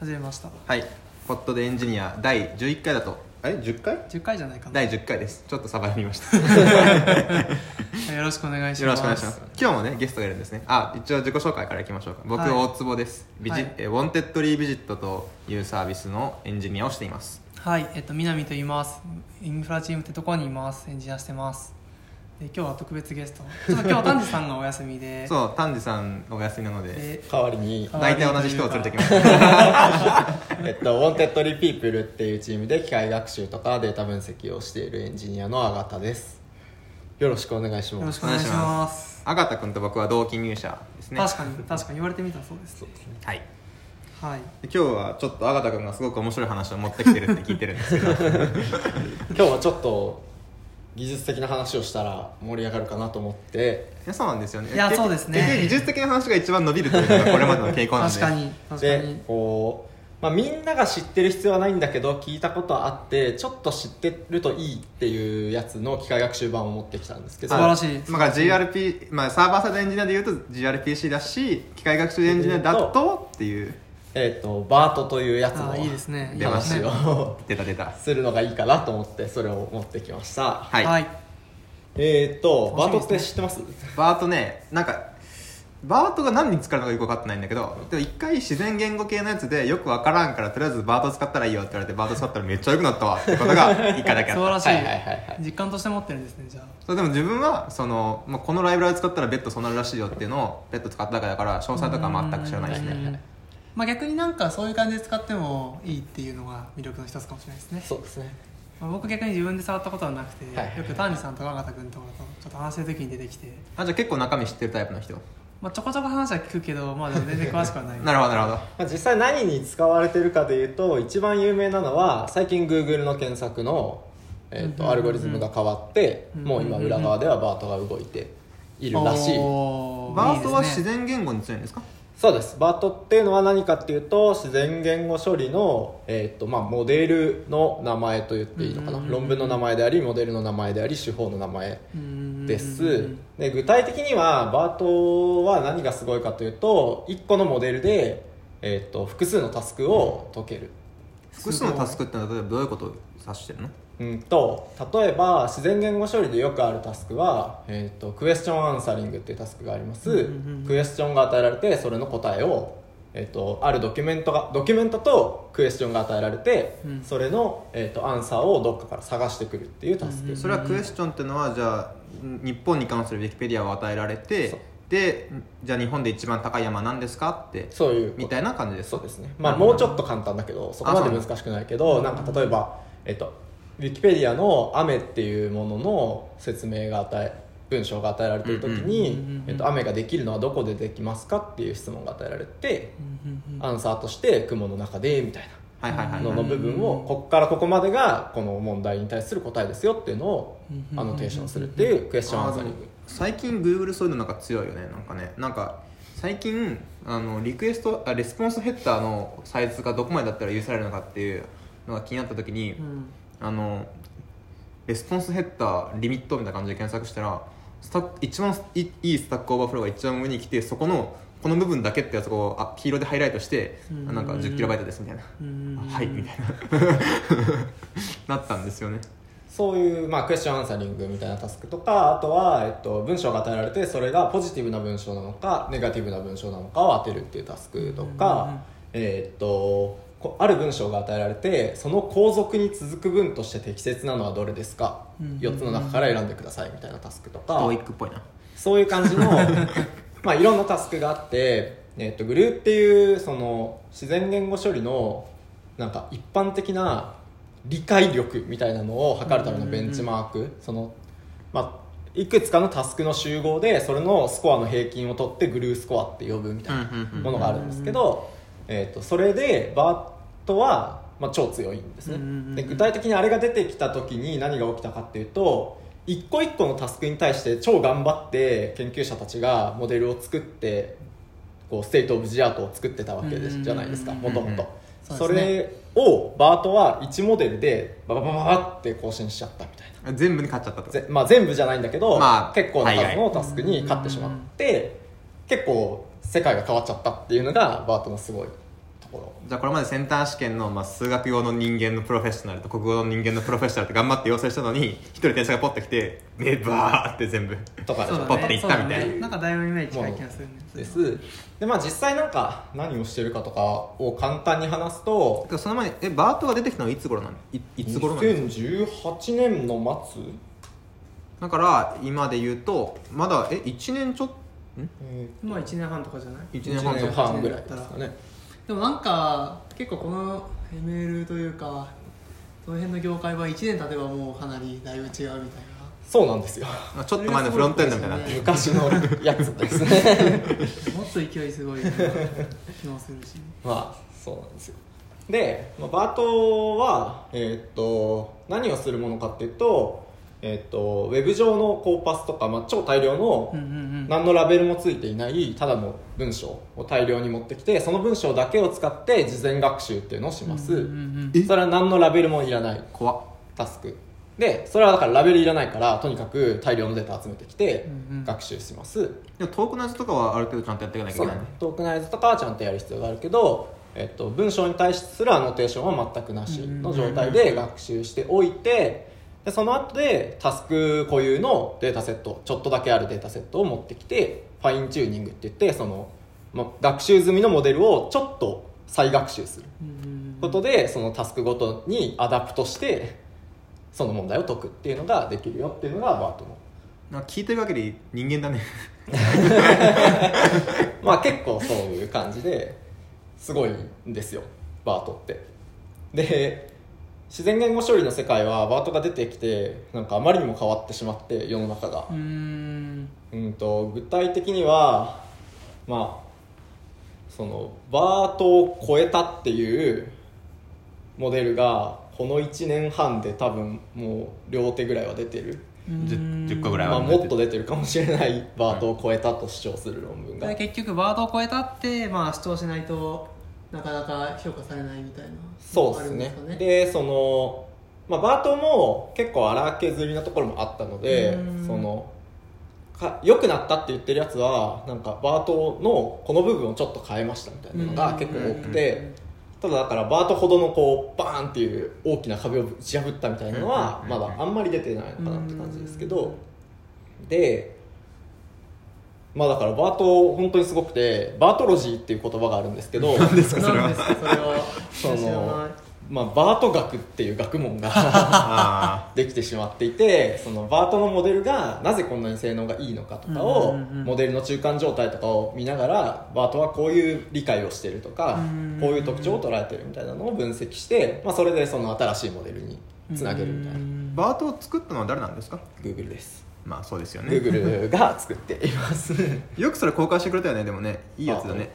始めました。はい。ポットでエンジニア第11回だと。あれ？10回？10回じゃないかな。第10回です。ちょっとサバ読みました。は いよろしくお願いします。よろしくお願いします。今日もねゲストがいるんですね。あ一応自己紹介からいきましょう。か僕、はい。大坪です。ビジ、はい。え Wantedly Visit というサービスのエンジニアをしています。はい。えっと南と言います。インフラチームってところにいます。エンジニアしてます。で今日は特別ゲスト。ちょっと今日丹治さんがお休みで。そう丹治さんお休みなので。で代わりに、大体同じ人を連れてきました えっと、 Wantedly People っていうチームで機械学習とかデータ分析をしているエンジニアのあがたです。よろしくお願いしますよろしくお願いします。あがた君と僕は同期入社ですね。確かに確かに言われてみたらそうです。ね。はい。はい。で今日はちょっとあがた君がすごく面白い話を持ってきてるって聞いてるんですけど。今日はちょっと技術的な話をしたら盛り上がるかなと思って。いやそうなんですよね。いや結そうですね。結局技術的な話が一番伸びるというのがこれまでの傾向なんで確かに確かでにこう、まあ、みんなが知ってる必要はないんだけど聞いたことあってちょっと知ってるといいっていうやつの機械学習版を持ってきたんですけど。素晴らしいまあ、GRP、まあ、サーバーサイドエンジニアでいうと GRPC だし機械学習エンジニアだとっていうえっとバートというやつのあいいですね。出ましを 出た出た。するのがいいかなと思ってそれを持ってきました。はい、はい。えっとバートって知ってます？バートねなんかバートが何に使うのかよく分かってないんだけどでも一回自然言語系のやつでよく分からんからとりあえずバート使ったらいいよって言われてバート使ったらめっちゃ良くなったわってことが一回だけあった。素晴らしい,、はいはいはいはい。実感として持ってるんですねじゃあ。それでも自分はその、まあ、このライブラリ使ったらベッドそうなるらしいよっていうのをベッド使っただけだから詳細とかは全く知らないですね。うんまあ、逆になんかそういう感じで使ってもいいっていうのが魅力の一つかもしれないですね、そうですね。まあ、僕逆に自分で触ったことはなくて、はいはい。はいよく丹治さんとか永田君とかとちょっと話してる時に出てきて、あじゃあ結構中身知ってるタイプの人？まあ、ちょこちょこ話は聞くけど、まあ、でも全然詳しくはない。なるほどなるほど。まあ、実際何に使われてるかでいうと一番有名なのは最近 Google の検索の、えー、うんとアルゴリズムが変わって、うんもう今裏側ではバートが動いているらしい、おーバートは自然言語に強いんですか？そうです。バートっていうのは何かっていうと自然言語処理の、えーとまあ、モデルの名前と言っていいのかな、論文の名前でありモデルの名前であり手法の名前うん。です。で具体的にはバートは何がすごいかというと1個のモデルで、えー、と複数のタスクを解ける、複数のタスクってのは例えばどういうことを指してるの？うんと例えば自然言語処理でよくあるタスクは、えー、とクエスチョンアンサリングっていうタスクがあります、うんうんうんクエスチョンが与えられてそれの答えを、えー、とあるドキュメントがドキュメントとクエスチョンが与えられて、うん。それの、えー、とアンサーをどっかから探してくるっていうタスク、うんそれはクエスチョンっていうのはじゃあ日本に関するウィキペディアを与えられてでじゃあ日本で一番高い山なんですかってそういうみたいな感じですそうですね。まあもうちょっと簡単だけどそこまで難しくないけどなんか例えば、えっと、ウィキペディアの「雨」っていうものの説明が与え文章が与えられてる時に、えっと、雨ができるのはどこでできますかっていう質問が与えられてアンサーとして雲の中でみたいなのの部分をここからここまでがこの問題に対する答えですよっていうのをアノテーションするっていう question answering 最近 Google そういうのなんか強いよねなんかねなんか最近あのリクエストあレスポンスヘッダーのサイズがどこまでだったら許されるのかっていうのが気になった時に、うんあの response header limit みたいな感じで検索したらスタック一番いいい Stack Overflow が一番上に来てそこのこの部分だけってやつをあ黄色でハイライトして、うん。なんか 10KB ですみたいな、うん。はいみたいな。なったんですよね。そういう、まあ、クエスチョンアンサリングみたいなタスクとかあとは、えっと、文章が与えられてそれがポジティブな文章なのかネガティブな文章なのかを当てるっていうタスクとか、えっとこある文章が与えられてその後続に続く文として適切なのはどれですか、うん。うんうん4つの中から選んでくださいみたいなタスクとか、TOEIC っぽいな。そういう感じの まあいろんなタスクがあって、えっとグルーっていうその自然言語処理のなんか一般的な理解力みたいなのを測るためのベンチマーク、そのまあいくつかのタスクの集合でそれのスコアの平均を取ってグルースコアって呼ぶみたいなうんうんうん。ものがあるんですけど、えー、とそれでバートは、まあ、超強いんですね、で具体的にあれが出てきた時に何が起きたかっていうと一個一個のタスクに対して超頑張って研究者たちがモデルを作ってこう state of the art を作ってたわけですじゃないですかうんもともとそれを BERTは1モデルでバババババって更新しちゃったみたいな。全部に勝っちゃったと。ぜまあ、全部じゃないんだけど、まあ結構な数のタスクに勝ってしまって、結構世界が変わっちゃったっていうのが BERTのすごいととこじゃあこれまでセンター試験の、まあ、数学用の人間のプロフェッショナルと国語の人間のプロフェッショナルって頑張って養成したのに一人天才がポッてきて目バーって全部ろとかでしょ。そうだポッていったみたいな。ね。なんかだいぶイメージ近い気がするね。です。でまあ実際なんか何をしてるかとかを簡単に話すとその前にえバートが出てきたのはいつ頃なの？いいつ頃なの2018年の末？だから今で言うとまだえ1年ちょっえまあ1年半とかじゃない？1 1年半年半ぐらいですかねでもなんか結構この ML というかその辺の業界は1年経てばもうかなりだいぶ違うみたいな。そうなんですよ。あちょっと前のフロントエンドみたいにな。ってる昔のやつですね。もっと勢いすごい気もするし。まあそうなんですよ。で、まあ、バートは、えーっと何をするものかっていうと,、えーっとウェブ上のコーパスとか、まあ、超大量のうんうんうん。何のラベルもついていないただの文章を大量に持ってきてその文章だけを使って事前学習っていうのをします、うんうんうんえそれは何のラベルもいらない怖っタスク。でそれはだからラベルいらないからとにかく大量のデータ集めてきてうんうん。学習します、でもトークナイズとかはある程度ちゃんとやっていかなきゃいけないそうだねトークナイズとかはちゃんとやる必要があるけど、えっと、文章に対するアノテーションは全くなしの状態で学習しておいてでその後でタスク固有のデータセットちょっとだけあるデータセットを持ってきてファインチューニングって言ってその、まあ、学習済みのモデルをちょっと再学習することでそのタスクごとに adapt してその問題を解くっていうのができるよっていうのが BERTの。なんか聞いてる限り人間だね。まあ結構そういう感じですごいんですよ BERTって。で自然言語処理の世界は BERTが出てきてなんかあまりにも変わってしまって世の中が。うーん。うんと具体的にはまあそのバートを超えたっていうモデルがこの1年半で多分もう両手ぐらいは出てる、10 10個ぐらいまあ、はもっと出てるかもしれないバートを超えたと主張する論文が、で結局バードを超えたって、まあ、主張しないとなかなか評価されないみたいなそうですね。でその、まあ、バートも結構荒削りなところもあったのでうん。そのか良くなったって言ってるやつはなんかバートのこの部分をちょっと変えましたみたいなのが結構多くてただだからバートほどのこうバーンっていう大きな壁を打ち破ったみたいなのはうん。まだあんまり出てないのかなって感じですけど。でまあだからバート本当にすごくてバートロジーっていう言葉があるんですけど何ですかそれは。そのまあ、バート学っていう学問があ できてしまっていてそのバートのモデルがなぜこんなに性能がいいのかとかを、モデルの中間状態とかを見ながらバートはこういう理解をしてるとか、うんこういう特徴を捉えてるみたいなのを分析して、まあ、それでその新しいモデルにつなげるみたいな、ー BERTを作ったのは誰なんですか？Google ですまあそうですよね。Google が作っています。よくそれ公開してくれたよねでもね。いいやつだね。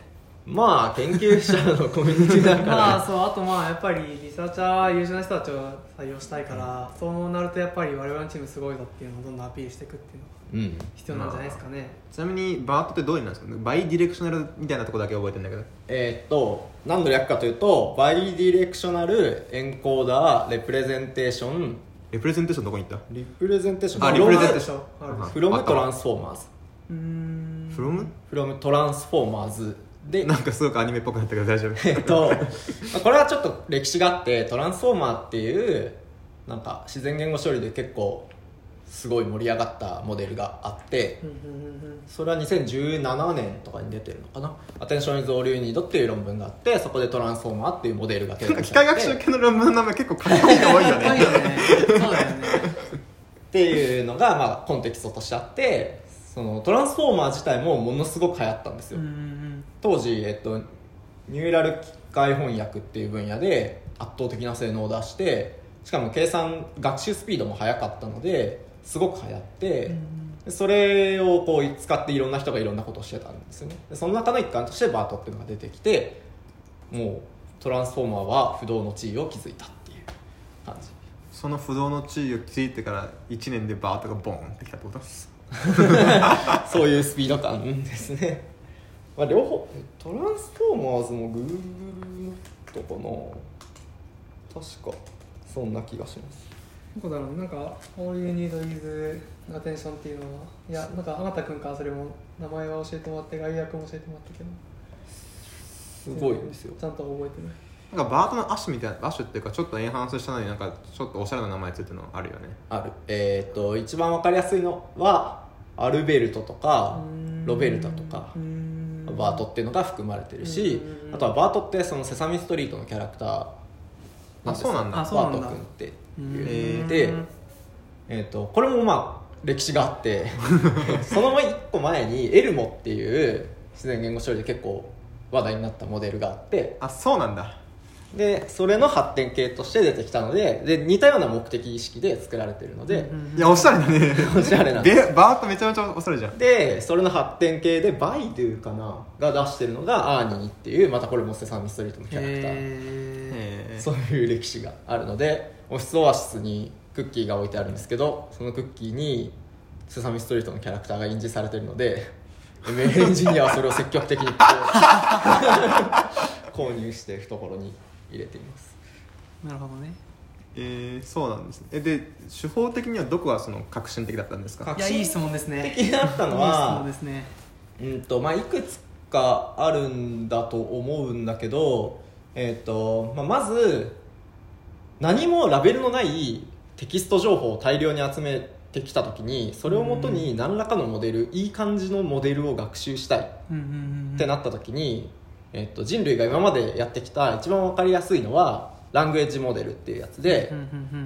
まあ研究者のコミュニティだから、まあそうあとまあやっぱりリサーチャーは優秀な人たちを採用したいから、そうなるとやっぱり我々のチームすごいぞっていうのをどんどんアピールしていくっていうのがうん必要なんじゃないですかね、ちなみに BERTってどういう意味なんですか？ bidirectionalみたいなとこだけ覚えてるんだけど。えーっと何の略かというと bidirectional encoder representationレプレゼンテーションどこに行った？リプレゼンテーション。あリプレゼンテーション。あるでしょフロムトラン。スフォーマーズうーん。from? フロムトランスフォーマーズで。なんかすごくアニメっぽくなったけど大丈夫？えっとまあ これはちょっと歴史があってトランスフォーマーっていうなんか自然言語処理で結構すごい盛り上がったモデルがあってそれは2017年とかに出てるのかな「アテンション・イズ・オール・ユニード」っていう論文があってそこでトランスフォーマーっていうモデルが提なんか供されて。機械学習系の論文の名前結構かっこいいの多いよね。よね。そうだよね。っていうのが、まあ、コンテキストとしてあってそのトランスフォーマー自体もものすごく流行ったんですよ、当時、えっと、ニューラル機械翻訳っていう分野で圧倒的な性能を出してしかも計算学習スピードも速かったのですごく流行って、でそれをこう使っていろんな人がいろんなことをしてたんですよね。でその中の一環としてバートっていうのが出てきてもうトランスフォーマーは不動の地位を築いたっていう感じ。その不動の地位を築いてから1年でバートがボーンってきたってこと そういうスピード感ですね、まあ、両方トランスフォーマーズも Google のとかな確かそんな気がしますどこだろうなんか「All You Need Is Attention」っていうのはいやなんかあなたくんからそれも名前は教えてもらって概略も教えてもらったけど。すごいんですよ。ちゃんと覚えてるなんかバートのアッシュみたいなアッシュっていうかちょっとエンハンスしたのになんかちょっとおしゃれな名前ついてるのあるよね。ある。えっ、と一番わかりやすいのはアルベルトとかロベルタとかバートっていうのが含まれてるしうん。あとはバートってそのセサミストリートのキャラクターなんですよ。あそうなんだ。あそうなんだ。バート君ってうん。言ってえー、とこれもまあ歴史があって その一個前にエルモっていう自然言語処理で結構話題になったモデルがあってあそうなんだ。でそれの発展系として出てきたのでで似たような目的意識で作られてるので、いやおしゃれだね。おしゃれなんでバートめちゃめちゃおしゃれじゃん。でそれの発展系でバイドゥかなが出してるのがアーニーっていうまたこれもセサミストリートのキャラクター。そういう歴史があるのでオフィスオアシスにクッキーが置いてあるんですけどそのクッキーにセサミストリートのキャラクターが印字されてるので ML エンジニアはそれを積極的にこう 購入して懐に入れています。なるほどね。えー、そうなんですね。えで手法的にはどこがその革新的だったんですか？革いやいい質問ですね。的だったのいい質は問ですね。うんとまあ、いくつかあるんだと思うんだけど、えーとまあ、まず何もラベルのないテキスト情報を大量に集めてきた時にそれをもとに何らかのモデルいい感じのモデルを学習したい。ってなった時に、えー、と人類が今までやってきた一番分かりやすいのはラングエッジモデルっていうやつで、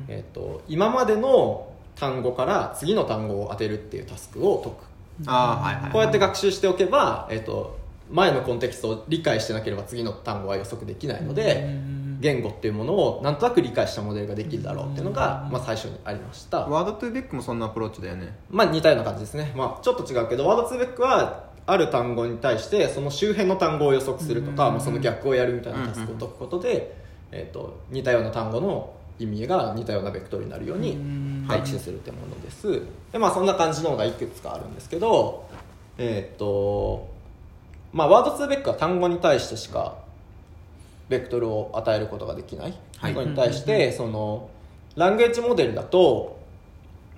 えー、と今までの単語から次の単語を当てるっていうタスクを解く。ああはいはいこうやって学習しておけば、えっと前のコンテキストを理解してなければ次の単語は予測できないので、うんうんうん言語っていうものをなんとなく理解したモデルができるだろうっていうのが、まあ、最初にありました、ワードトゥーベックもそんなアプローチだよね。まあ、似たような感じですね、まあ、ちょっと違うけどワードツーベックはある単語に対してその周辺の単語を予測するとか、うん。まあ、その逆をやるみたいなタスクを解くことで、えっと似たような単語の意味が似たようなベクトルになるようにうん。配置するってものです。でまあそんな感じのがいくつかあるんですけどえーっとまあワードツーベックは単語に対してしかベクトルを与えることができない、はい。これに対してそのランゲージモデルだと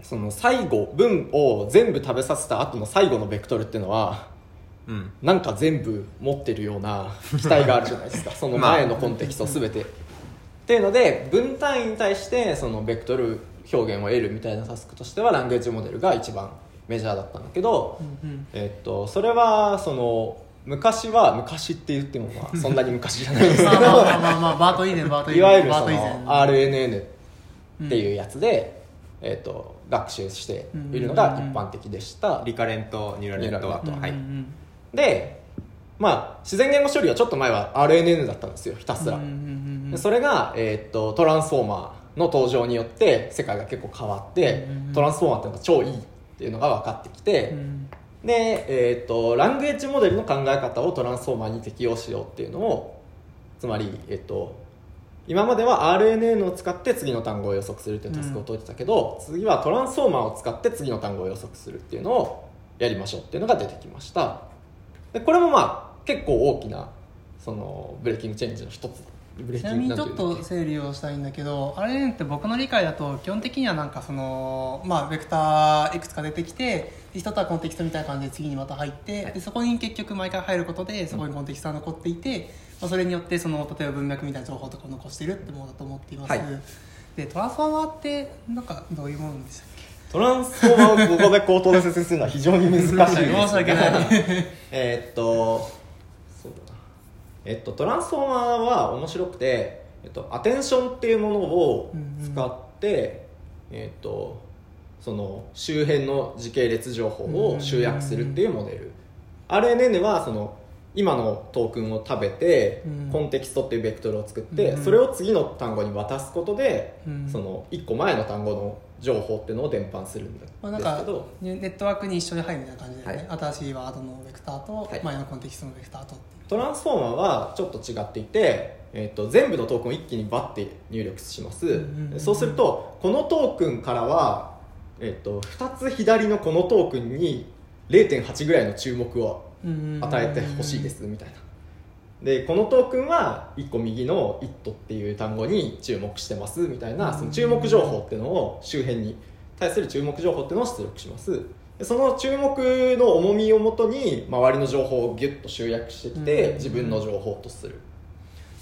その最後文を全部食べさせた後の最後のベクトルっていうのはうん。なんか全部持ってるような期待があるじゃないですか。その前のコンテキスト全て、っていうので文単位に対してそのベクトル表現を得るみたいなタスクとしてはランゲージモデルが一番メジャーだったんだけど、えっとそれはその昔は昔って言ってもまあ そんなに昔じゃないんですけど。まあまあまあまあまあバート以前バート以前いわゆるその RNN っていうやつで、えっと学習しているのが一般的でした、リカレントニューラルネットワークはい。うんうんうんでまあ自然言語処理はちょっと前は RNN だったんですよひたすら、うんうんうんそれが、えーっとトランスフォーマーの登場によって世界が結構変わって、うんうんうん。トランスフォーマーっていうのが超いいっていうのが分かってきて、うんで、えーっとラングエッジモデルの考え方をトランスフォーマーに適用しようっていうのをつまり、えーっと今までは RNN を使って次の単語を予測するっていうタスクを解いてたけど、次はトランスフォーマーを使って次の単語を予測するっていうのをやりましょうっていうのが出てきました。でこれもまあ結構大きなそのブレーキングチェンジの一つちなみにちょっと整理をしたいんだけど RNN って僕の理解だと基本的にはなんかそのまあベクターいくつか出てきてで一つはコンテキストみたいな感じで次にまた入ってでそこに結局毎回入ることでそこにコンテキストが残っていて、まあ、それによってその例えば文脈みたいな情報とかを残しているってものだと思っています、はい。でトランスフォーマーってなんかどういうものでしたっけトランスフォーマーをここで口頭で説明するのは非常に難しいです 申し訳ない。えーっとえっとトランスフォーマーは面白くて、えっと、アテンションっていうものを使って、えっとその周辺の時系列情報を集約するっていうモデル、RNN はその今のトークンを食べて、うん。コンテキストっていうベクトルを作って、うんそれを次の単語に渡すことで、うん。その1個前の単語の情報っていうのを伝播するんだ。まあ、なんかですけど、ネネットワークに一緒に入るみたいな感じで、ね。新しいワードのベクターと、はい。前のコンテキストのベクターとっていうトランスフォーマーはちょっと違っていて、えー、と全部のトークンを一気にバッて入力します、んうんうんそうするとこのトークンからは、えー、と2つ左のこのトークンに0.8ぐらいの注目を与えてほしいですみたいな。でこのトークンは1個右の「it」っていう単語に注目してますみたいなその注目情報っていうのを周辺に対する注目情報っていうのを出力します。でその注目の重みをもとに周りの情報をギュッと集約してきて、うん。自分の情報とする。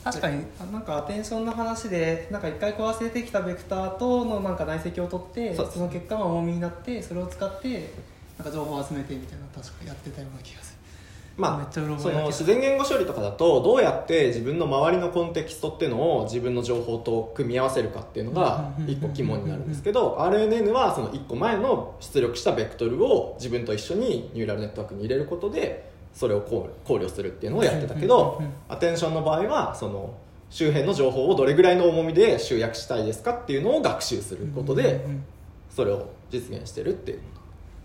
確かにあなんかアテンションの話でなんか一回こう忘れてきたベクターとのなんか内積を取ってその結果が重みになってそれを使ってなんか情報を集めてみたいな確かやってたような気がするまあ、その自然言語処理とかだとどうやって自分の周りのコンテキストっていうのを自分の情報と組み合わせるかっていうのが一個肝になるんですけど RNN はその1個前の出力したベクトルを自分と一緒にニューラルネットワークに入れることでそれを考考慮するっていうのをやってたけどアテンションの場合はその周辺の情報をどれぐらいの重みで集約したいですかっていうのを学習することでそれを実現してるっていう。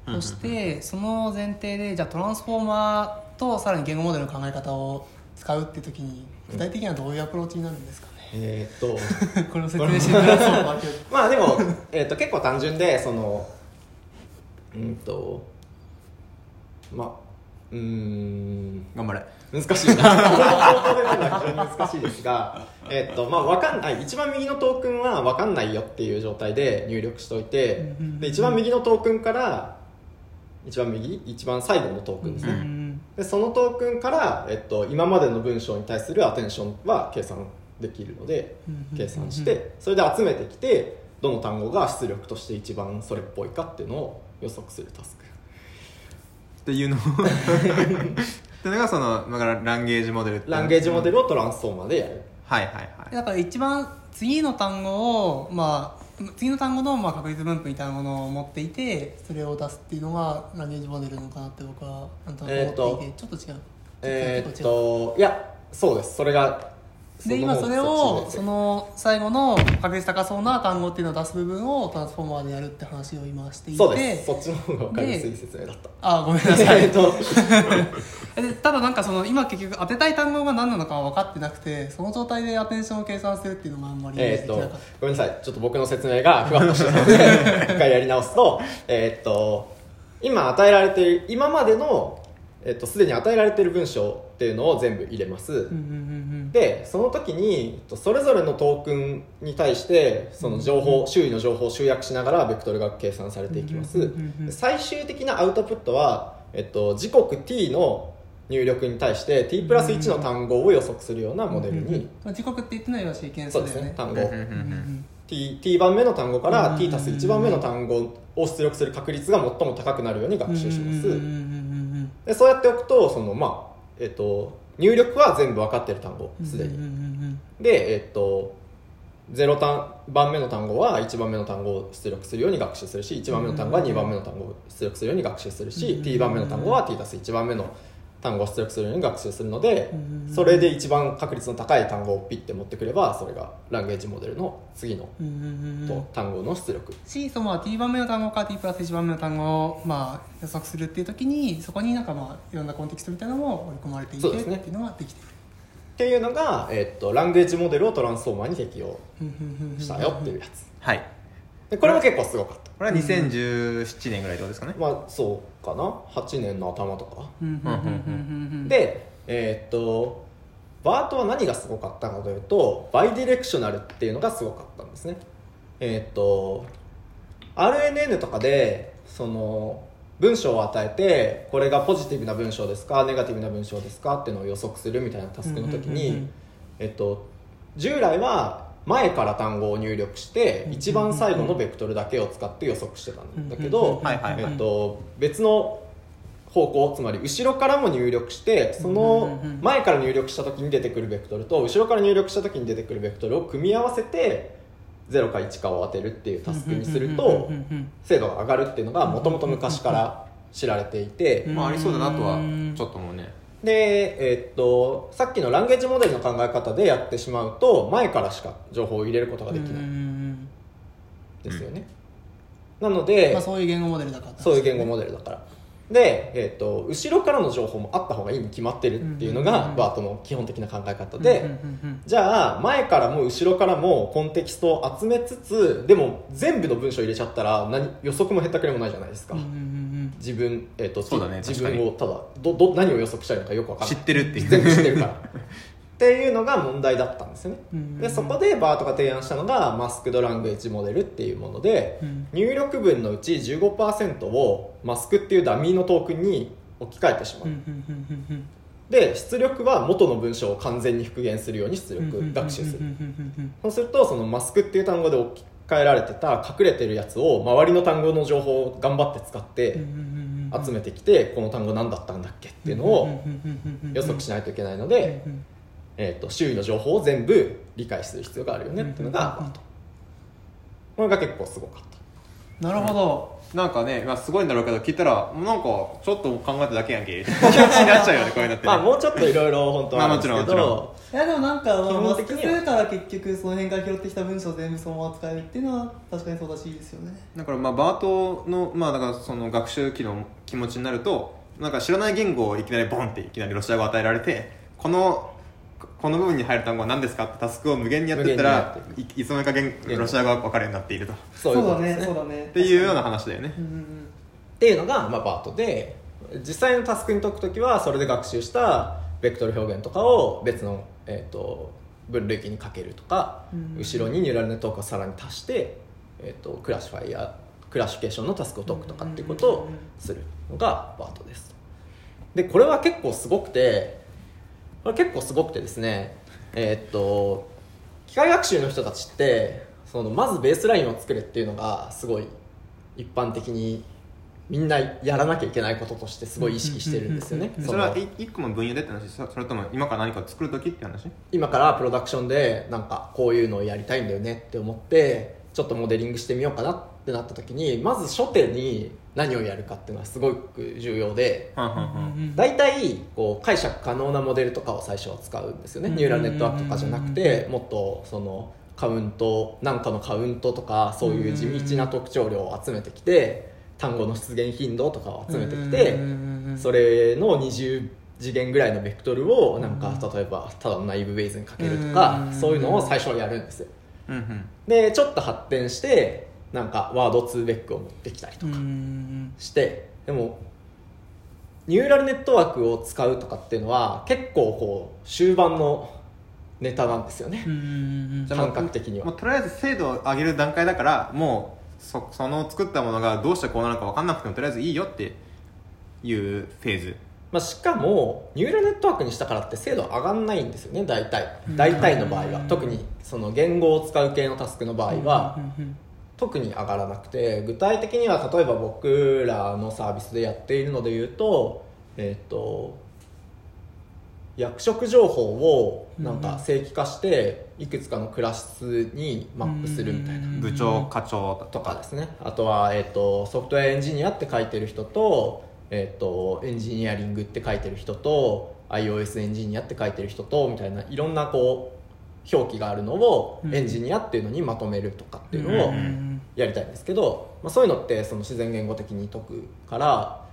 そしてその前提でじゃあトランスフォーマーとさらに言語モデルの考え方を使うっていう時に具体的にはどういうアプローチになるんですかね、えーっと。これを説明してください まあでも、えー、と結構単純でそのうんとまあうーん。頑張れ。難しいな。この方法でやるのは非常に難しいですがえっとまあわかんない。一番右のトークンはわかんないよっていう状態で入力しておいてで一番右のトークンから一番右？一番最後のトークンですね、うんでそのトークンから、えっと、今までの文章に対するアテンションは計算できるのでうん計算してそれで集めてきてどの単語が出力として一番それっぽいかっていうのを予測するタスク。っていうのを っていうのがそのだからランゲージモデルランゲージモデルをトランスフォーマーでやる。はいはいはい。だから一番次の単語をまあ次の単語のまあ確率分布みたいなものを持っていてそれを出すっていうのがランゲージモデルなのかなって僕はなんとなく思っていて、ちょっと違う。えっといやそうです。それがで今それをその最後の確率高そうな単語っていうのを出す部分をトランスフォーマーでやるって話を今していて。そうです。そっちの方が分かりやすい説明だった。あごめんなさい。ただなんかその今結局当てたい単語が何なのかは分かってなくてその状態でアテンションを計算するっていうのがあんまりえーっとごめんなさい。ちょっと僕の説明がふわっとしてたので一回やり直すとえーっと今与えられている今までのえーっとすでに与えられている文章っていうのを全部入れます、うんうんうんでその時にえっとそれぞれのトークンに対してその情報、周囲の情報を集約しながらベクトルが計算されていきます、うんうんうんうんで最終的なアウトプットは、えっと、時刻 t の入力に対して t プラス1の単語を予測するようなモデルに、まあ時刻って言ってのはシーケンスそうだよねですね単語、うんうんうんうん。うん t, t 番目の単語からうん t 足す1番目の単語を出力する確率が最も高くなるように学習します、でそうやっておくとその、まあえっと、入力は全部分かっている単語うんすでに、うんうんうん。で、えっと、0単番目の単語は1番目の単語を出力するように学習するし1番目の単語は2番目の単語を出力するように学習するし、うん t 番目の単語は t たす1番目の単語を出力するように学習するので、うん。それで一番確率の高い単語をピッて持ってくればそれがランゲージモデルの次の、と単語の出力。しそのまあ t 番目の単語か t プラス1番目の単語をまあ予測するっていう時にそこになんかまあいろんなコンテキストみたいなのも織り込まれていてねっていうのができてるっていうのが、えっと、ランゲージモデルをトランスフォーマーに適用したよっていうやつ。はいでこれも結構すごかった。これは2017年ぐらいってことですかね。まあそうかな。8年の頭とか。でえーっとバートは何がすごかったかというとバイディレクショナルっていうのがすごかったんですね。えーっと RNN とかでその文章を与えてこれがポジティブな文章ですかネガティブな文章ですかっていうのを予測するみたいなタスクの時に、うんうんうんうん。えっと、従来は前から単語を入力して一番最後のベクトルだけを使って予測してたんだけど、えっと、別の方向つまり後ろからも入力してその前から入力した時に出てくるベクトルと後ろから入力した時に出てくるベクトルを組み合わせて0か1かを当てるっていうタスクにすると精度が上がるっていうのがもともと昔から知られていてうん。まあありそうだなとはちょっと思うねで、えっとさっきのランゲージモデルの考え方でやってしまうと前からしか情報を入れることができない。んですよね、なので、まあそういう言語モデルだから。そういう言語モデルだから。で、えっと後ろからの情報もあった方がいいに決まってるっていうのがバートの基本的な考え方で、じゃあ前からも後ろからもコンテキストを集めつつでも全部の文章入れちゃったら何予測もへったくれもないじゃないですか、うんうんうん自分、えっとそうだね自分をただどど何を予測したいのかよく分からない。知ってるっていう。全部知ってるからっ っていうのが問題だったんですよね、うん。でそこでバートが提案したのがマスクドラングエッジモデルっていうもので、うん。入力文のうち15%をマスクっていうダミーのトークンに置き換えてしまう、うんうんうんうんで出力は元の文章を完全に復元するように出力学習する。うんうんうんそうするとそのマスクっていう単語で置き換えられてた隠れてるやつを周りの単語の情報を頑張って使って集めてきてこの単語何だったんだっけっていうのを予測しないといけないので、えー、と周囲の情報を全部理解する必要があるよねっていうのがこれが結構すごかった。なるほどなんかね、まあ、すごいんだろうけど聞いたらもうなんかちょっと考えただけやんけ。って気持ちになっちゃうよね こういうのってね、まあもうちょっといろいろ本当はあるんですけまあもちろん。いやでもなんか、まあ、基マスク本的には。2から結局その辺から拾ってきた文章を全部そのまま使えるっていうのは確かにそうだしいいですよね。だからまあバートの,、まあ、だからその学習機の気持ちになるとなんか知らない言語をいきなりボンっていきなりロシア語を与えられてこのこの部分に入る単語は何ですか？ってタスクを無限にやってったら無いいつの間にか言言語ロシア語が分かるようになっていると。っそういうことですね。そうだね。ていうような話だよね。っていうのが、まあ、 BERTで実際のタスクに解くときはそれで学習したベクトル表現とかを別の、えー、と分類器にかけるとか、うん後ろにニューラルネットワークをさらに足して、えー、と classifier classification のタスクを解くとかっていうことをするのが BERTです。でこれは結構すごくてこれ結構すごくてですねえーっと機械学習の人たちってそのまずベースラインを作れっていうのがすごい一般的にみんなやらなきゃいけないこととしてすごい意識してるんですよね。うんそれは一一個の分野でって話。そそれとも今から何かを作る時って話今からプロダクションでなんかこういうのをやりたいんだよねって思ってちょっとモデリングしてみようかなってなった時にまず初手に何をやるかっていうのはすごく重要で大体こう解釈可能なモデルとかを最初は使うんですよね。うん。ニューラルネットワークとかじゃなくてもっとそのカウントなんかのカウントとかそういう地道な特徴量を集めてきて単語の出現頻度とかを集めてきてそれの20次元ぐらいのベクトルをなんか例えばただのナイブベイズにかけるとかうん。そういうのを最初はやるんですよ。でちょっと発展してなんかワード2ベックを持ってきたりとかしてでもニューラルネットワークを使うとかっていうのは結構こう終盤のネタなんですよね。感覚的には。もうとりあえず精度を上げる段階だからもうそその作ったものがどうしてこうなるか分かんなくてもとりあえずいいよっていうフェーズ。まあ、しかもニューラルネットワークにしたからって精度上がんないんですよね大体。大体の場合は。うん特にその言語を使う系のタスクの場合は特に上がらなくて具体的には例えば僕らのサービスでやっているので言うとえっ、と役職情報をなんか正規化していくつかのクラスにマップするみたいな。うん部長課長とか。ですねあとは、えー、とソフトウェアエンジニアって書いてる人と,、えー、とエンジニアリングって書いてる人と iOS エンジニアって書いてる人とみたいないろんなこう表記があるのをうん。エンジニアっていうのにまとめるとかっていうのをやりたいんですけど、まあ、そういうのってその自然言語的に解くから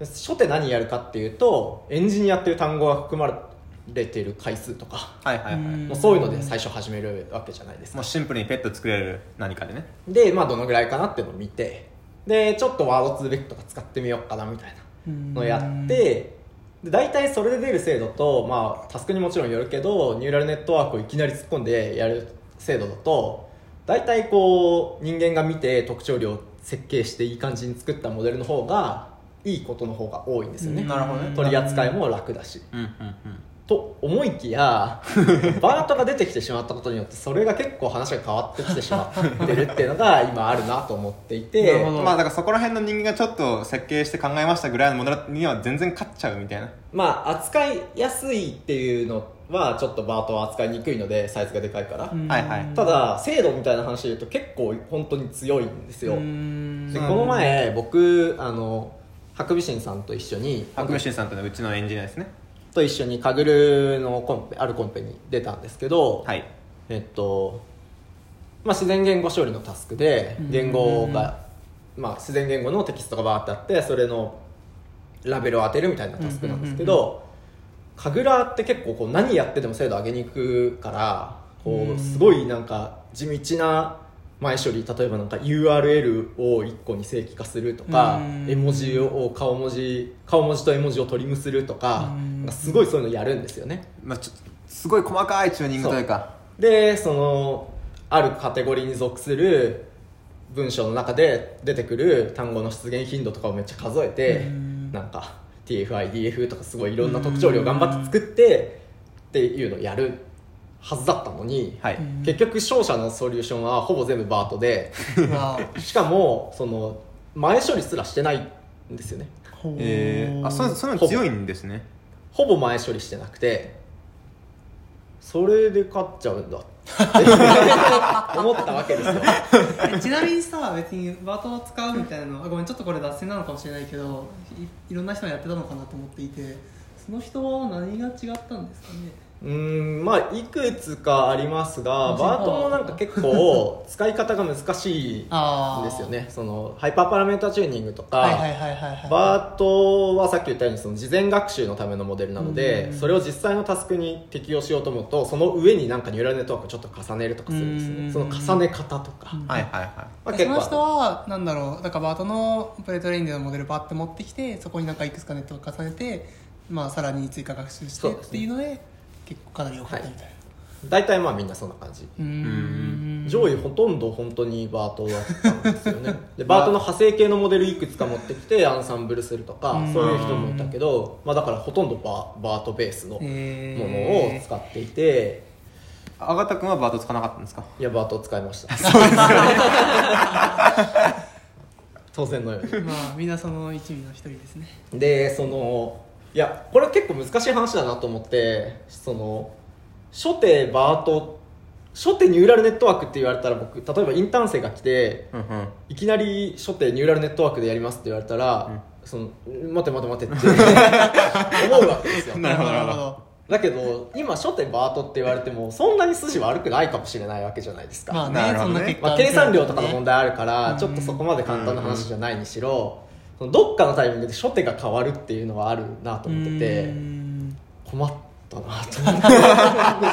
初手何やるかっていうとエンジニアっていう単語が含まれてる回数とか、はいはいはい、そういうので最初始めるわけじゃないですか。もうシンプルにペット作れる何かでね。で、まあ、どのぐらいかなっていうのを見てでちょっとワードツーベックとか使ってみようかなみたいなのをやってで大体それで出る精度と、まあ、タスクにもちろんよるけどニューラルネットワークをいきなり突っ込んでやる精度だと大体こう人間が見て特徴量を設計していい感じに作ったモデルの方がいいことの方が多いんですよね、うん。なるほどね。取り扱いも楽だし。うんうんうんと思いきや バートが出てきてしまったことによってそれが結構話が変わってきてしまってるっていうのが 今あるなと思っていなるてほど。まあだからそこら辺の人間がちょっと設計して考えましたぐらいのものには全然勝っちゃうみたいな。まあ扱いやすいっていうのはちょっとバートは扱いにくいのでサイズがでかいから、うん。はいはい。ただ精度みたいな話で言うと結構本当に強いんですよ、でこの前僕あのハクビシンさんと一緒にハクビシンさんというのはうちのエンジニアですねと一緒にカグルのコンペあるコンペに出たんですけど、はい。えっと、まあ、自然言語処理のタスクでうん。言語が、まあ、自然言語のテキストがバーってあってそれのラベルを当てるみたいなタスクなんですけど神楽って結構こう何やってでも精度上げに行くからこうん。うすごいなんか地道な前処理例えばなんか URL を1個に正規化するとかうん。絵文字を顔文字顔文字と絵文字をトリムするとかすごいそういうのやるんですよね。まあ、ちょすごい細かいチューニングというか。でそのあるカテゴリーに属する文章の中で出てくる単語の出現頻度とかをめっちゃ数えてなんか TFIDF とかすごいいろんな特徴量頑張って作ってっていうのをやるはずだったのに、はい。結局勝者のソリューションはほぼ全部バートでまあしかもその前処理すらしてないんですよね。えー、あそうそういうの強いんですね。ほぼ前処理してなくてそれで勝っちゃうんだって 思ったわけですよ。えちなみにさ別にバートを使うみたいなのあごめんちょっとこれ脱線なのかもしれないけどいいろんな人がやってたのかなと思っていてその人は何が違ったんですかね？うーんまあいくつかありますがうん。バートもなんか結構使い方が難しいんですよね。そのハイパーパラメータチューニングとか、バートはさっき言ったようにその事前学習のためのモデルなので、うん。それを実際のタスクに適用しようと思うとその上になんかニューラルネットワークをちょっと重ねるとかするんですね、うん。その重ね方とか、うん。はいはいはい。まあ、その人はなんだろうだからバートのプレートレインでのモデルバーって持ってきてそこになんかいくつかネットを重ねて、まあ、さらに追加学習してっていうので結構かなり良かったみたいな、大体まあみんなそんな感じ。上位ほとんど本当にバートだったんですよね。でバートの派生系のモデルいくつか持ってきてアンサンブルするとかうん。そういう人もいたけど、まあ、だからほとんどバーバートベースのものをえ使っていて、あがたくんはバート使わなかったんですか？いやバートを使いました。当然のように。ーまあみんなその一味の一人ですね。でそのいやこれ結構難しい話だなと思ってその初手バート初手ニューラルネットワークって言われたら僕例えばインターン生が来てうんうん。いきなり初手ニューラルネットワークでやりますって言われたら、その待て待て待てって 思うわけですよ。なるほどなるほど。だけど今初手バートって言われてもそんなに筋悪くないかもしれないわけじゃないですか、まあねまあ、計算量とかの問題あるから、うん。ちょっとそこまで簡単な話じゃないにしろ、そのどっかのタイミングで初手が変わるっていうのはあるなと思っててん。困ったなと思ってるんで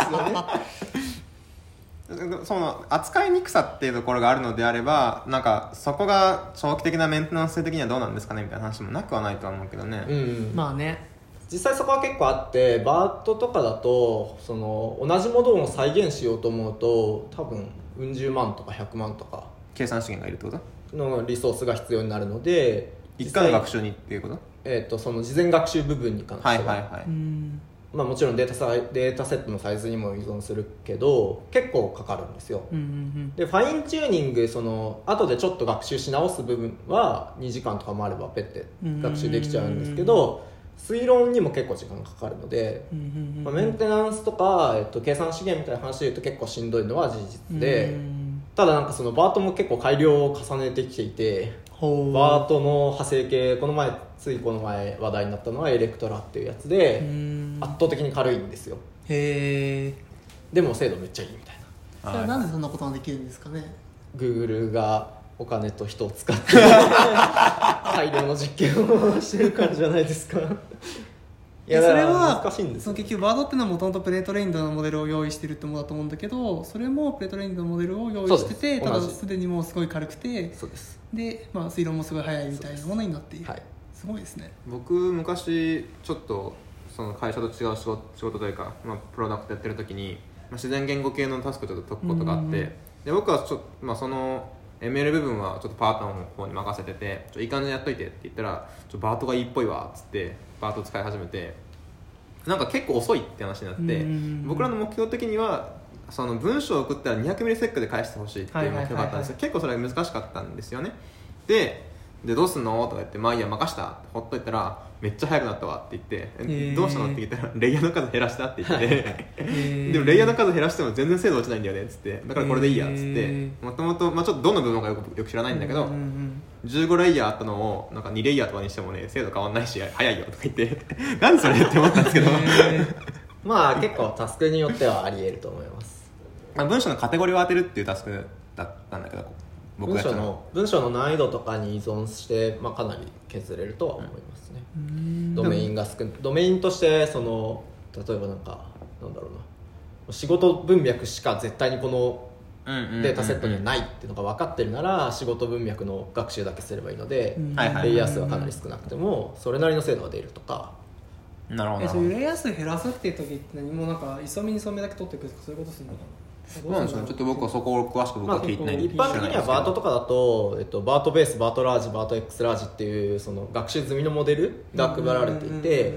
すよね。その扱いにくさっていうところがあるのであればなんかそこが長期的なメンテナンス的にはどうなんですかねみたいな話もなくはないとは思うけどね、うんまあね実際そこは結構あってバートとかだとその同じものを再現しようと思うと多分うん十万とか100万とか計算資源がいるってこと？のリソースが必要になるので一回の学習、習にっていうこと？えー、とその事前学習部分に関しては、はいはいはうい。んまあ、もちろんデータサイデータセットのサイズにも依存するけど結構かかるんですよ。うんうんでファインチューニングその後でちょっと学習し直す部分は2時間とかもあればペッて学習できちゃうんですけど推論にも結構時間かかるので、うんうんうんまあ、メンテナンスとか、えっと、計算資源みたいな話で言うと結構しんどいのは事実で、うんただなんかそのバートも結構改良を重ねてきていてバートの派生系この前ついこの前話題になったのはエレクトラっていうやつでうん。圧倒的に軽いんですよ。へえ。でも精度めっちゃいいみたいな。それはなんでそんなことができるんですかね？Google がお金と人を使って大量の実験をしてるからじゃないですかいやそれは難しいんですよ。その結局バードっていうのはもともとプレートレインドのモデルを用意してるってものだと思うんだけどそれもプレートレインドのモデルを用意しててただすでにもうすごい軽くてでまあ、推論もすごい速いみたいなものになっている、はい。すごいですね。僕昔ちょっとその会社と違う仕事仕事というか、まあ、プロダクトやってる時に、まあ、自然言語系のタスクをちょっと解くことがあって、うんで僕はちょ、まあ、その ML 部分はちょっとパートナーの方に任せててちょいい感じでやっといてって言ったらちょバートがいいっぽいわっつってバート使い始めてなんか結構遅いって話になって、うん僕らの目標的にはその文章を送ったら200ミリセックで返してほしいっていう目標があったんですよ、結構それが難しかったんですよね。ででどうすんの？とか言って「まあいいや任した」ってほっといたら「めっちゃ速くなったわ」って言って「えー。どうしたの?」って聞いたら「レイヤーの数減らした」って言って。でもレイヤーの数減らしても全然精度落ちないんだよね。っつって。だからこれでいいや。っつって。へもともとまあちょっとどの部分かよくよく知らないんだけど、うんうん15レイヤーあったのをなんか2レイヤーとかにしてもね精度変わんないし早いよとか言って。何それって思ったんですけど。まあ結構タスクによってはあり得ると思います。まあ文章のカテゴリーを当てるっていうタスクだったんだけど僕文章のの文章の難易度とかに依存して、まあ、かなり削れるとは思いますね、うん。ドメインが少ドメインとしてその例えばなんかなんだろうな。仕事文脈しか絶対にこのデータセットにはないっていうのが分かってるなら仕事文脈の学習だけすればいいので、レイヤー数はかなり少なくてもそれなりの精度が出るとか。なるほど。えそういうレイヤー数減らすっていう時って何もなんか磯目に染めだけ取っていくとかそういうことするのかそうななんですよ。ちょっと僕はそこを詳しく僕は聞いてないんで。一般的にはバートとかかだと、えっと、バートベースバートラージバート X ラージっていうその学習済みのモデルが配られていて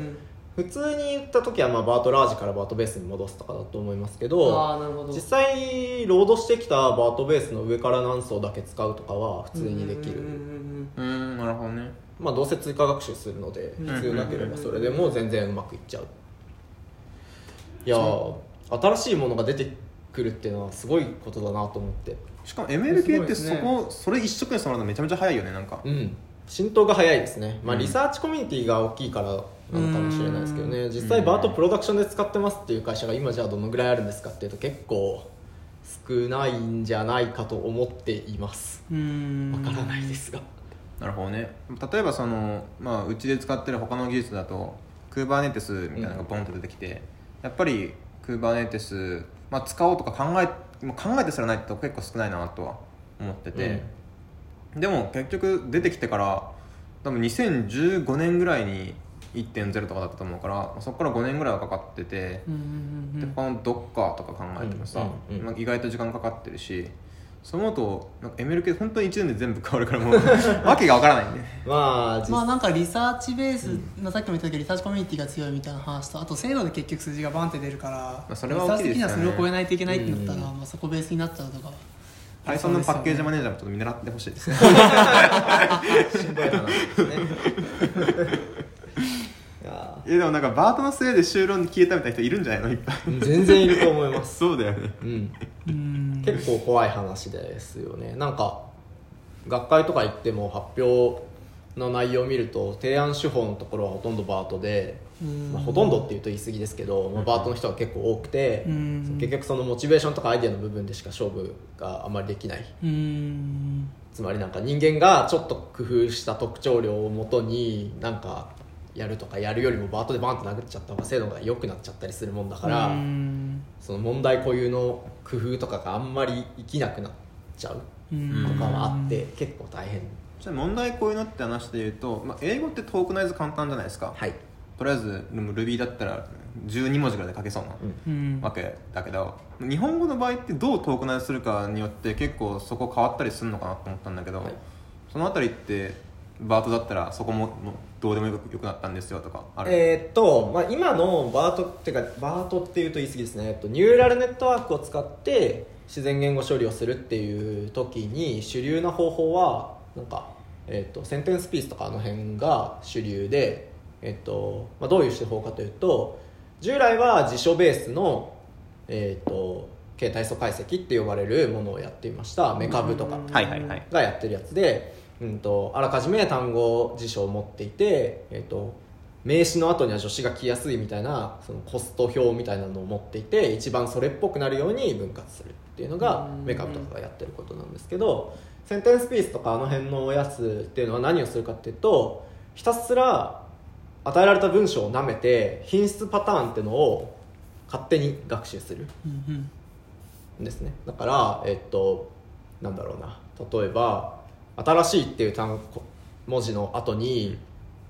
普通に言った時はまあバートラージからバートベースに戻すとかだと思いますけど実際ロードしてきたバートベースの上から何層だけ使うとかは普通にできる。うんなるほどね。まあどうせ追加学習するのでうん。必要なければそれでも全然うまくいっちゃう。いやー新しいものが出てくるっていうのはすごいことだなと思って。しかも ML 系ってそすごいですね。こそれ一色にしてもらうのめちゃめちゃ早いよねなんか。うん。浸透が早いですね、まあ、うん。リサーチコミュニティが大きいからなのかもしれないですけどね。うん。実際バートプロダクションで使ってますっていう会社が今じゃあどのぐらいあるんですかっていうと結構少ないんじゃないかと思っています。うん。わからないですが。なるほどね。例えばその、まあ、うちで使ってる他の技術だと Kubernetes みたいなのがボンと出てきて、やっぱり Kubernetes、まあ、使おうとか考え考えてすらないってとこ結構少ないなとは思ってて、でも結局出てきてから多分2015年ぐらいに1.0とかだったと思うからそこから5年ぐらいはかかってて、うんうんうんうん。で他の Docker とか考えてもさ、うんうんうん。まあ、意外と時間かかってるしそう思うとなんか MLK 本当に1年で全部変わるからもうわけがわからないんで。まあ実まあなんかリサーチベース、まあさっきも言ったけどリサーチコミュニティが強いみたいな話とあと精度で結局数字がバンって出るから、あそれは大きいですよね。リサーチ的にはそれを超えないといけないってなったら、うんまあ、そこベースになっちゃうとか。Python のパッケージマネネージャーもちょっと見習ってほしいですね。しんどい話ですねいやえでもなんかバートのせいで修論に消えたみたいな人いるんじゃないの？いっぱい。ー全然いると思います。そうだよね。うんうん結構怖い話ですよね。なんか学会とか行っても発表の内容を見ると提案手法のところはほとんどバートで、うん。まあ、ほとんどっていうと言い過ぎですけど、まあ、バートの人が結構多くて、うん。結局そのモチベーションとかアイデアの部分でしか勝負があまりできない。うん。つまりなんか人間がちょっと工夫した特徴量をもとになんかやるとかやるよりもバートでバンって殴っちゃった方が精度が良くなっちゃったりするもんだから、うん。その問題固有の工夫とかがあんまり生きなくなっちゃううんとかはあって結構大変。じゃあ問題こういうのって話で言うと、まあ、英語ってトークナイズ簡単じゃないですか、はい。とりあえずでも Ruby だったら12文字ぐらいで書けそうな、うん。わけだけど日本語の場合ってどうトークナイズするかによって結構そこ変わったりするのかなと思ったんだけど、はい。そのあたりってバートだったらそこもどうでもよくよくなったんですよとかある、えーっと、まあ、今のバートっていうかバートっていうと言い過ぎですね、えっと、ニューラルネットワークを使って自然言語処理をするっていう時に主流な方法はなんか、えっと、センテンスピースとかあの辺が主流で、えっとまあ、どういう手法かというと従来は辞書ベースの、えっと形態素解析って呼ばれるものをやっていました。メカブとかはいはいはい。がやってるやつで、うん、とあらかじめ単語辞書を持っていて、えー、と名詞の後には助詞が来やすいみたいなそのコスト表みたいなのを持っていて一番それっぽくなるように分割するっていうのがうん。メカブとかがやってることなんですけどセンテンスピースとかあの辺のやつっていうのは何をするかっていうとひたすら与えられた文章をなめて品質パターンっていうのを勝手に学習するうん。ですね。だからえっとなんだろうな。例えば「新しい」っていう単語文字の後に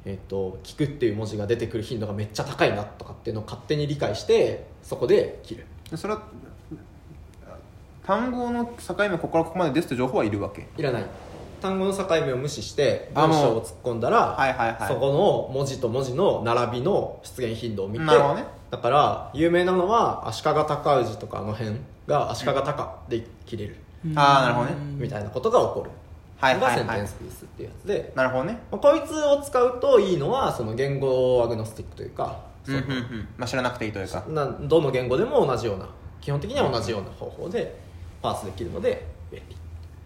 えっと「聞く」っていう文字が出てくる頻度がめっちゃ高いなとかっていうのを勝手に理解してそこで切る。でそれは単語の境目ここからここまでですって情報はいるわけ？いらない。単語の境目を無視して文章を突っ込んだら、はいはいはい。そこの文字と文字の並びの出現頻度を見てね。だから有名なのは足利尊氏とかあの辺が足利尊で切れる、うん。あーなるほどね。みたいなことが起こるはいはいはい。テンスピースっていうやつで、なるほどね。まあこいつを使うといいのはその言語アグノスティックというか、うんうんうん。まあ、知らなくていいというか。などの言語でも同じような基本的には同じような方法でパースできるので便利。っ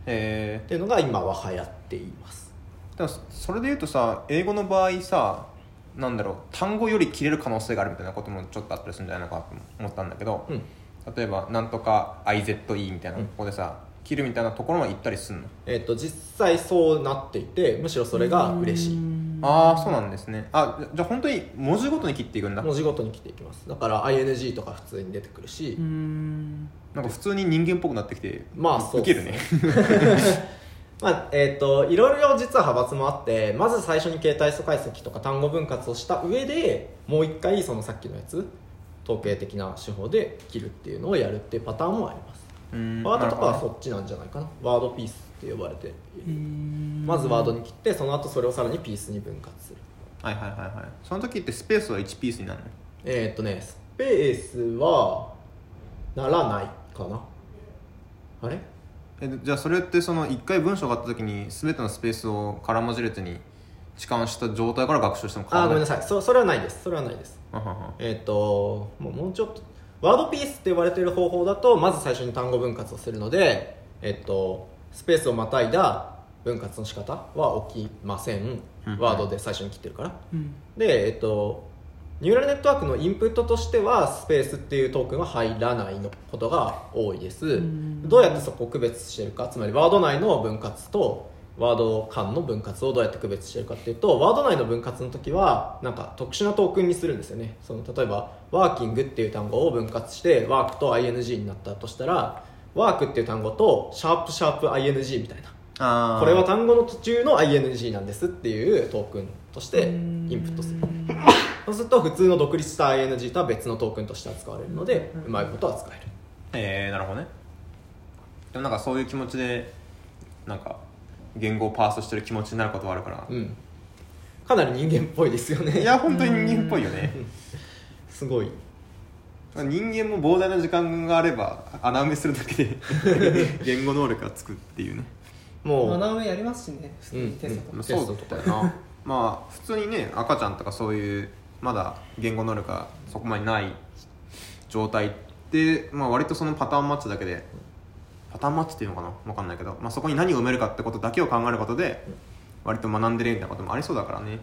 えていうのが今は流行っています。ー、でもそれで言うとさ英語の場合さなんだろう単語より切れる可能性があるみたいなこともちょっとあったりするんじゃないのかなと思ったんだけど、うん。例えばなんとか IZE みたいなここでさ、切るみたいなところまで行ったりすんの？えっと実際そうなっていてむしろそれが嬉しい。ああそうなんですね。あじゃじゃあ本当に文字ごとに切っていくんだ。文字ごとに来ていきます。だから ING とか普通に出てくるし、うん。なんか普通に人間っぽくなってきてまあそうウケるね。まあえっといろいろ実は派閥もあってまず最初に形態素解析とか単語分割をした上でもう一回そのさっきのやつ統計的な手法で切るっていうのをやるっていうパターンもあります。うんワードとかはそっちなんじゃないかな？ワードピースって呼ばれて。ままずワードに切ってその後それをさらにピースに分割する。どはいはいはいはい。その時ってスペースは1ピースになるの？えーっとねスペースはならないかな。あれ？えじゃあそれってその1回文章があった時に全てのスペースを空文字列に置換した状態から学習しても変わあーごめんなささい。そそれはないです。それはないです。いははは。えっ、ともうもうちょっとワードピースって呼ばれている方法だとまず最初に単語分割をするので、えっとスペースをまたいだ分割の仕方は起きません。うん。ワードで最初に切ってるから。うん。でえっ、とニューラルネットワークのインプットとしてはスペースっていうトークンは入らないのことが多いです。ん。どうやってそこを区別してるかつまりワード内の分割とワード間の分割をどうやって区別してるかっていうとワード内の分割の時はなんか特殊なトークンにするんですよね。その例えばワーキングっていう単語を分割してワークと ing になったとしたらワークっていう単語とシャープシャープ ing みたいな。これは単語の途中の ing なんですっていうトークンとしてインプットする。そうすると普通の独立した ing とは別のトークンとして扱われるのでうまいこと扱える。えー、なるほどね。でもなんかそういう気持ちでなんか言語をパースしてる気持ちになることはあるから、うん。かなり人間っぽいですよね。いや本当に人間っぽいよね。すごい。人間も膨大な時間があれば穴埋めするだけで 言語能力がつくっていうね。もう。穴埋めやりますしね。普通にテストとか。うん。そうテストとかな。まあ普通にね赤ちゃんとかそういうまだ言語能力がそこまでない状態って、まあ、割とそのパターンマッチだけでパターンマッチっていうのかな？分かんないけど、まあ、そこに何を埋めるかってことだけを考えることで割と学んでるみたいなこともありそうだからね。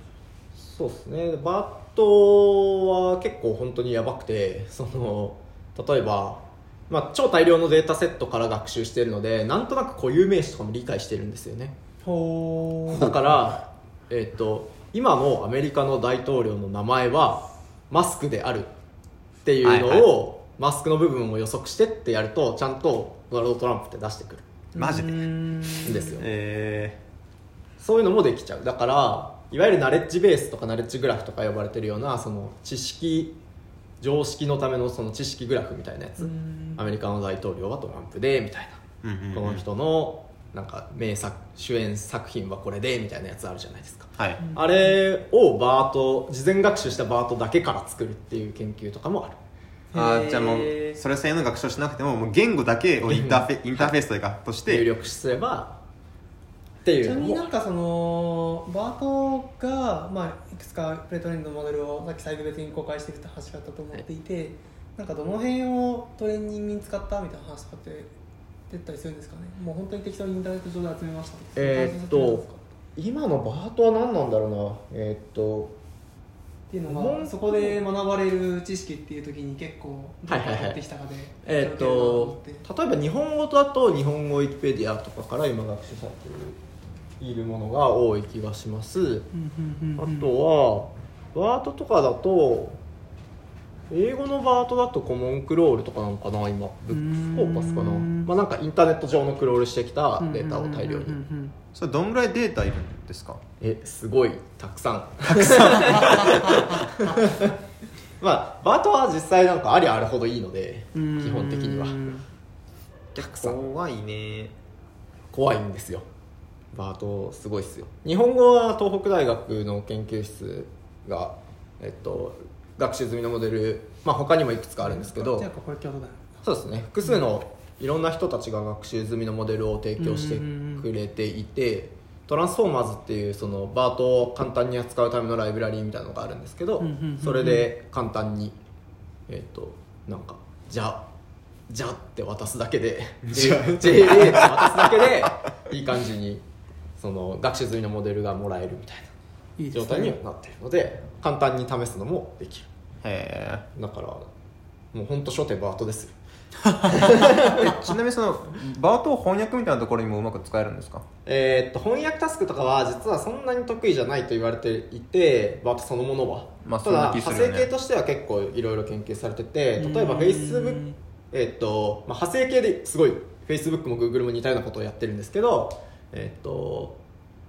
そうですね。バートは結構本当にやばくてその例えば、まあ、超大量のデータセットから学習しているのでなんとなく固有名詞とかも理解してるんですよね。ほだから、えっと今のアメリカの大統領の名前はマスクであるっていうのを、はいマスクの部分を予測してってやるとちゃんとドナルド・トランプって出してくる。マジで？んですよ。えそういうのもできちゃう。だからいわゆるナレッジベースとかナレッジグラフとか呼ばれてるようなその知識常識のためのその知識グラフみたいなやつ。アメリカの大統領はトランプでみたいーうんうんうん。なこの人のなんか名作主演作品はこれでみたいなやつあるじゃないですか。はい。あれをバート事前学習したバートだけから作るっていう研究とかもあるあーじゃあもうそれ専用の学習をしなくてももう言語だけをインターフェインターフェースというかとして。入力すればっていちなうのもみになんかそのバートが、まあ、いくつかプレートレンドのモデルをさっきサイド別に公開してるって話があったと思っていて、なんかどの辺をトレーニングに使ったみたいな話とかって出たりするんですかね？もう本当に適当にインターネット上で集めましたえーっと今のバートは何なんだろうな。えーっとっていうのがそこで学ばれる知識っていう時に結構どうやってきたかでえーっと例えば日本語だと日本語ウィキペディアとかから今学習されているものが多い気がします。あとはバートとかだと英語のバートだとコモンクロールとかなのかな今。ブックスコーパスかな。うんまあなんかインターネット上のクロールしてきたデータを大量に。それどんぐらいデータいるんですか？えすごいたくさん。たくさん。まあバートは実際なんかありあるほどいいので基本的には。たくさん。怖いね。怖いんですよ。バートすごいっすよ。日本語は東北大学の研究室がえっと学習済みのモデルまあ他にもいくつかあるんですけどじゃあこれ共同だよ。そうですね。複数のいろんな人たちが学習済みのモデルを提供してくれていてトランスフォーマーズっていうそのバートを簡単に扱うためのライブラリーみたいなのがあるんですけどそれで簡単にえっとなんかじゃあじゃあって渡すだけで JA って渡すだけでいい感じにその学習済みのモデルがもらえるみたいな状態にはなっているので簡単に試すのもできるへだからもう本当初手バートですよ。えちなみにそのバート翻訳みたいなところにもうまく使えるんですか？えーっと翻訳タスクとかは実はそんなに得意じゃないと言われていてバートそのものは、たまあそんなだね。生系としては結構いろいろ研究されててうん。例えば Facebook えーっと、まあ、派生系ですごい Facebook も Google も似たようなことをやってるんですけどえっと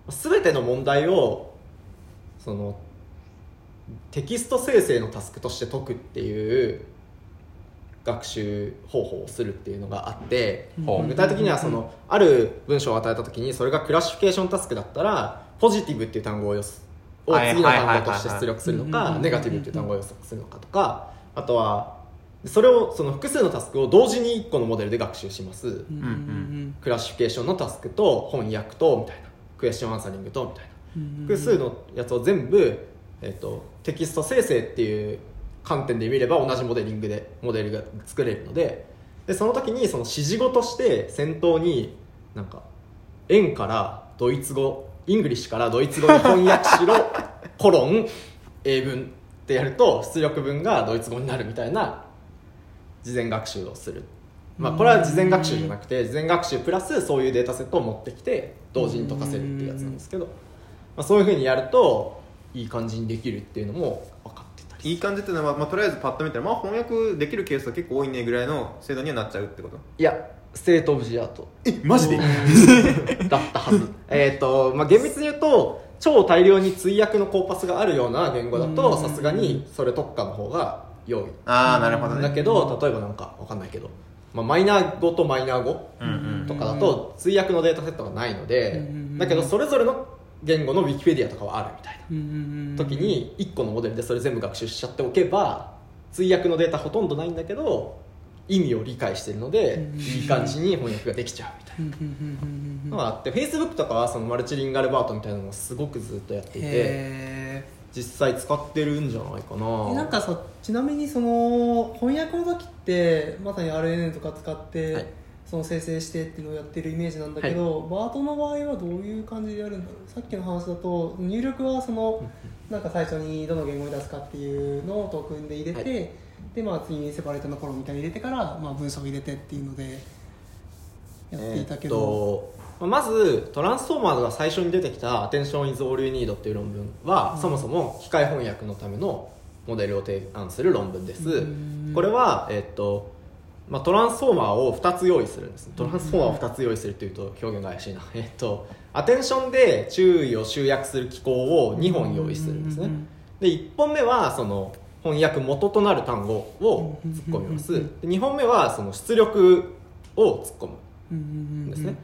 全ての問題をそのテキスト生成のタスクとして解くっていう学習方法をするっていうのがあって、ほう。具体的にはそのある文章を与えた時にそれがクラシフィケーションタスクだったらポジティブっていう単語をよすをはい次の単語として出力するのかネガティブっていう単語を予測するのかとかあとはそれをその複数のタスクを同時に1個のモデルで学習します。うんうん classification のタスクと翻訳とみたいな。 question answering とみたいな。うん。複数のやつを全部、えっとテキスト生成っていう観点で見れば同じモデリングでモデルが作れるのででその時にその指示語として先頭になんか英からドイツ語 English からドイツ語に翻訳しろ コロン英文ってやると出力文がドイツ語になるみたいな事前学習をする。まあこれは事前学習じゃなくて事前学習プラスそういうデータセットを持ってきて同時に解かせるっていうやつなんですけど、まあ、そういうふうにやるといい感じにできるっていうのも分かってたりいい感じっていうのは、まあ、とりあえずパッと見たら、まあ、翻訳できるケースは結構多いねぐらいの精度にはなっちゃうってこと？いや state of the art えマジで？だったはず。えっと、まあ、厳密に言うと超大量に対訳のコーパスがあるような言語だとさすがにそれ特化の方が良い。ああなるほどね。だけど例えばなんかわかんないけど、まあ、マイナー語とマイナー語とかだと追訳のデータセットがないのでうん。だけどそれぞれの言語のウィキペディアとかはあるみたいな。時に1個のモデルでそれ全部学習しちゃっておけば追訳のデータほとんどないんだけど意味を理解してるのでうんいい感じに翻訳ができちゃうみたいな。のがあって Facebook とかはそのマルチリンガルバートみたいなのをすごくずっとやっていてへ実際使ってるんじゃないかな。なんかさちなみにその翻訳の時ってまさに RNN とか使って、はいその生成してっていうのをやってるイメージなんだけど、バートの場合はどういう感じでやるんだろう？さっきの話だと入力はそのなんか最初にどの言語に出すかっていうのをトークンで入れて、はい。でまあ次にセパレートのコロンみたいに入れてから、まあ、文章を入れてっていうのでやっていたけど、えーまずトランスフォーマーが最初に出てきた「Attention is all you need」っていう論文は、うん。そもそも機械翻訳のためのモデルを提案する論文です、うん。これは、えーっとまあ、トランスフォーマーを2つ用意するんです。トランスフォーマーを2つ用意するっていうと表現が怪しいな、えーっとアテンションで注意を集約する機構を2本用意するんですね、うんで1本目はその翻訳元となる単語を突っ込みます。で2本目はその出力を突っ込むんですね、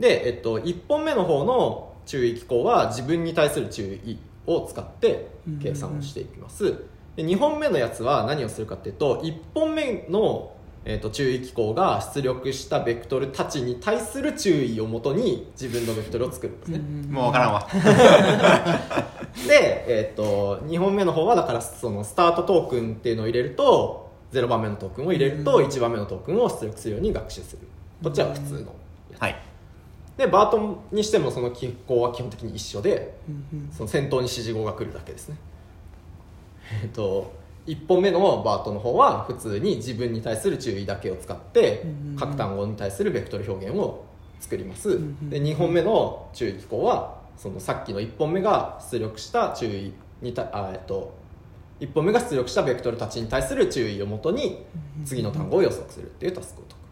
で、えっと、1本目の方の注意機構は自分に対する注意を使って計算をしていきます、で2本目のやつは何をするかっていうと1本目の、えっと、注意機構が出力したベクトルたちに対する注意をもとに自分のベクトルを作るんですね、もう分からんわ。で、えっと2本目の方はだからそのスタートトークンっていうのを入れると0番目のトークンを入れるとうん。1番目のトークンを出力するように学習する。こっちは普通のやつ。はい。でバートンにしてもその機構は基本的に一緒でその先頭に指示語が来るだけですね。えっと1本目のバートの方は普通に自分に対する注意だけを使って各単語に対するベクトル表現を作ります。で2本目の注意機構はそのさっきの1本目が出力した注意にたあえっと1本目が出力したベクトルたちに対する注意をもとに次の単語を予測するっていうタスクを解く。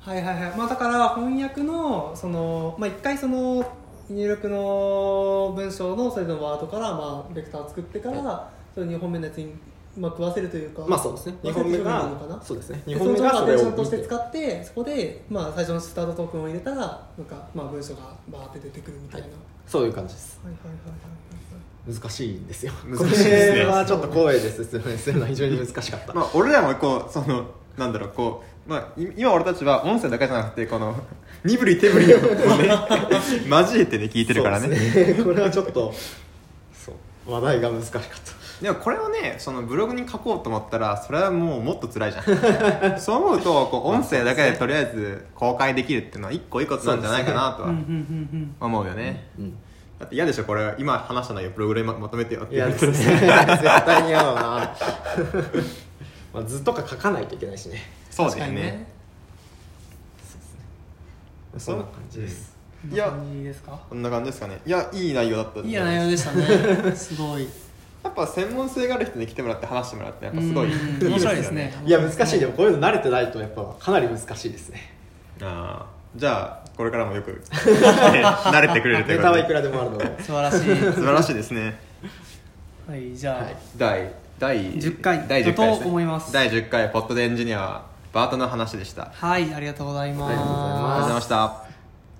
はいはいはい、まあ、だから翻訳のその、まあ、一回その入力の文章のそれぞれのワードから、まあ、ベクターを作ってから、それ2本目のやつに、まあ、食わせるというかまあそうですね。2食わせる本目がそうですね。2でその本目がそれをアテンションとして使ってそこで、まあ、最初のスタートトークンを入れたらなんか、まあ、文章がバーって出てくるみたいな、はい。そういう感じです。はい、はいはいはいはい難しいんですよ。難しいですね。これはちょっと声で説明するのは非常に難しかった、まあ、俺らもこうそのなんだろうこう、まあ、い今俺たちは音声だけじゃなくてこの 身振り手振りをね 交えてね聞いてるからね。ね。これはちょっとそう。話題が難しかったでもこれをねそのブログに書こうと思ったらそれはもうもっと辛いじゃん。そう思うとこう音声だけでとりあえず公開できるっていうのは一個いいことなんじゃないかなとは思うよね。うんだって嫌でしょこれ。今話した内容ブログでままとめてよっていや言われ絶て対に嫌だな。まあ図とか書かないといけないしね。そうだよね。そんな感じです。いやこんな感じですか？こんな感じですかね。いやいい内容だったいい内容でしたね。すごいやっぱ専門性がある人に来てもらって話してもらってやっぱすごいうん。面白いですね。いや難しいでもこういうの慣れてないとやっぱかなり難しいですね。あじゃあこれからもよく、ね慣れてくれるといネタはいうことで。くらでもあるので。素晴らしい。素晴らしいですね。はいじゃあ、はい。第第10回第10回です、だと思います。第10回ポッドでエンジニアバートの話でした。あはいありがとうございます。ありがとうございました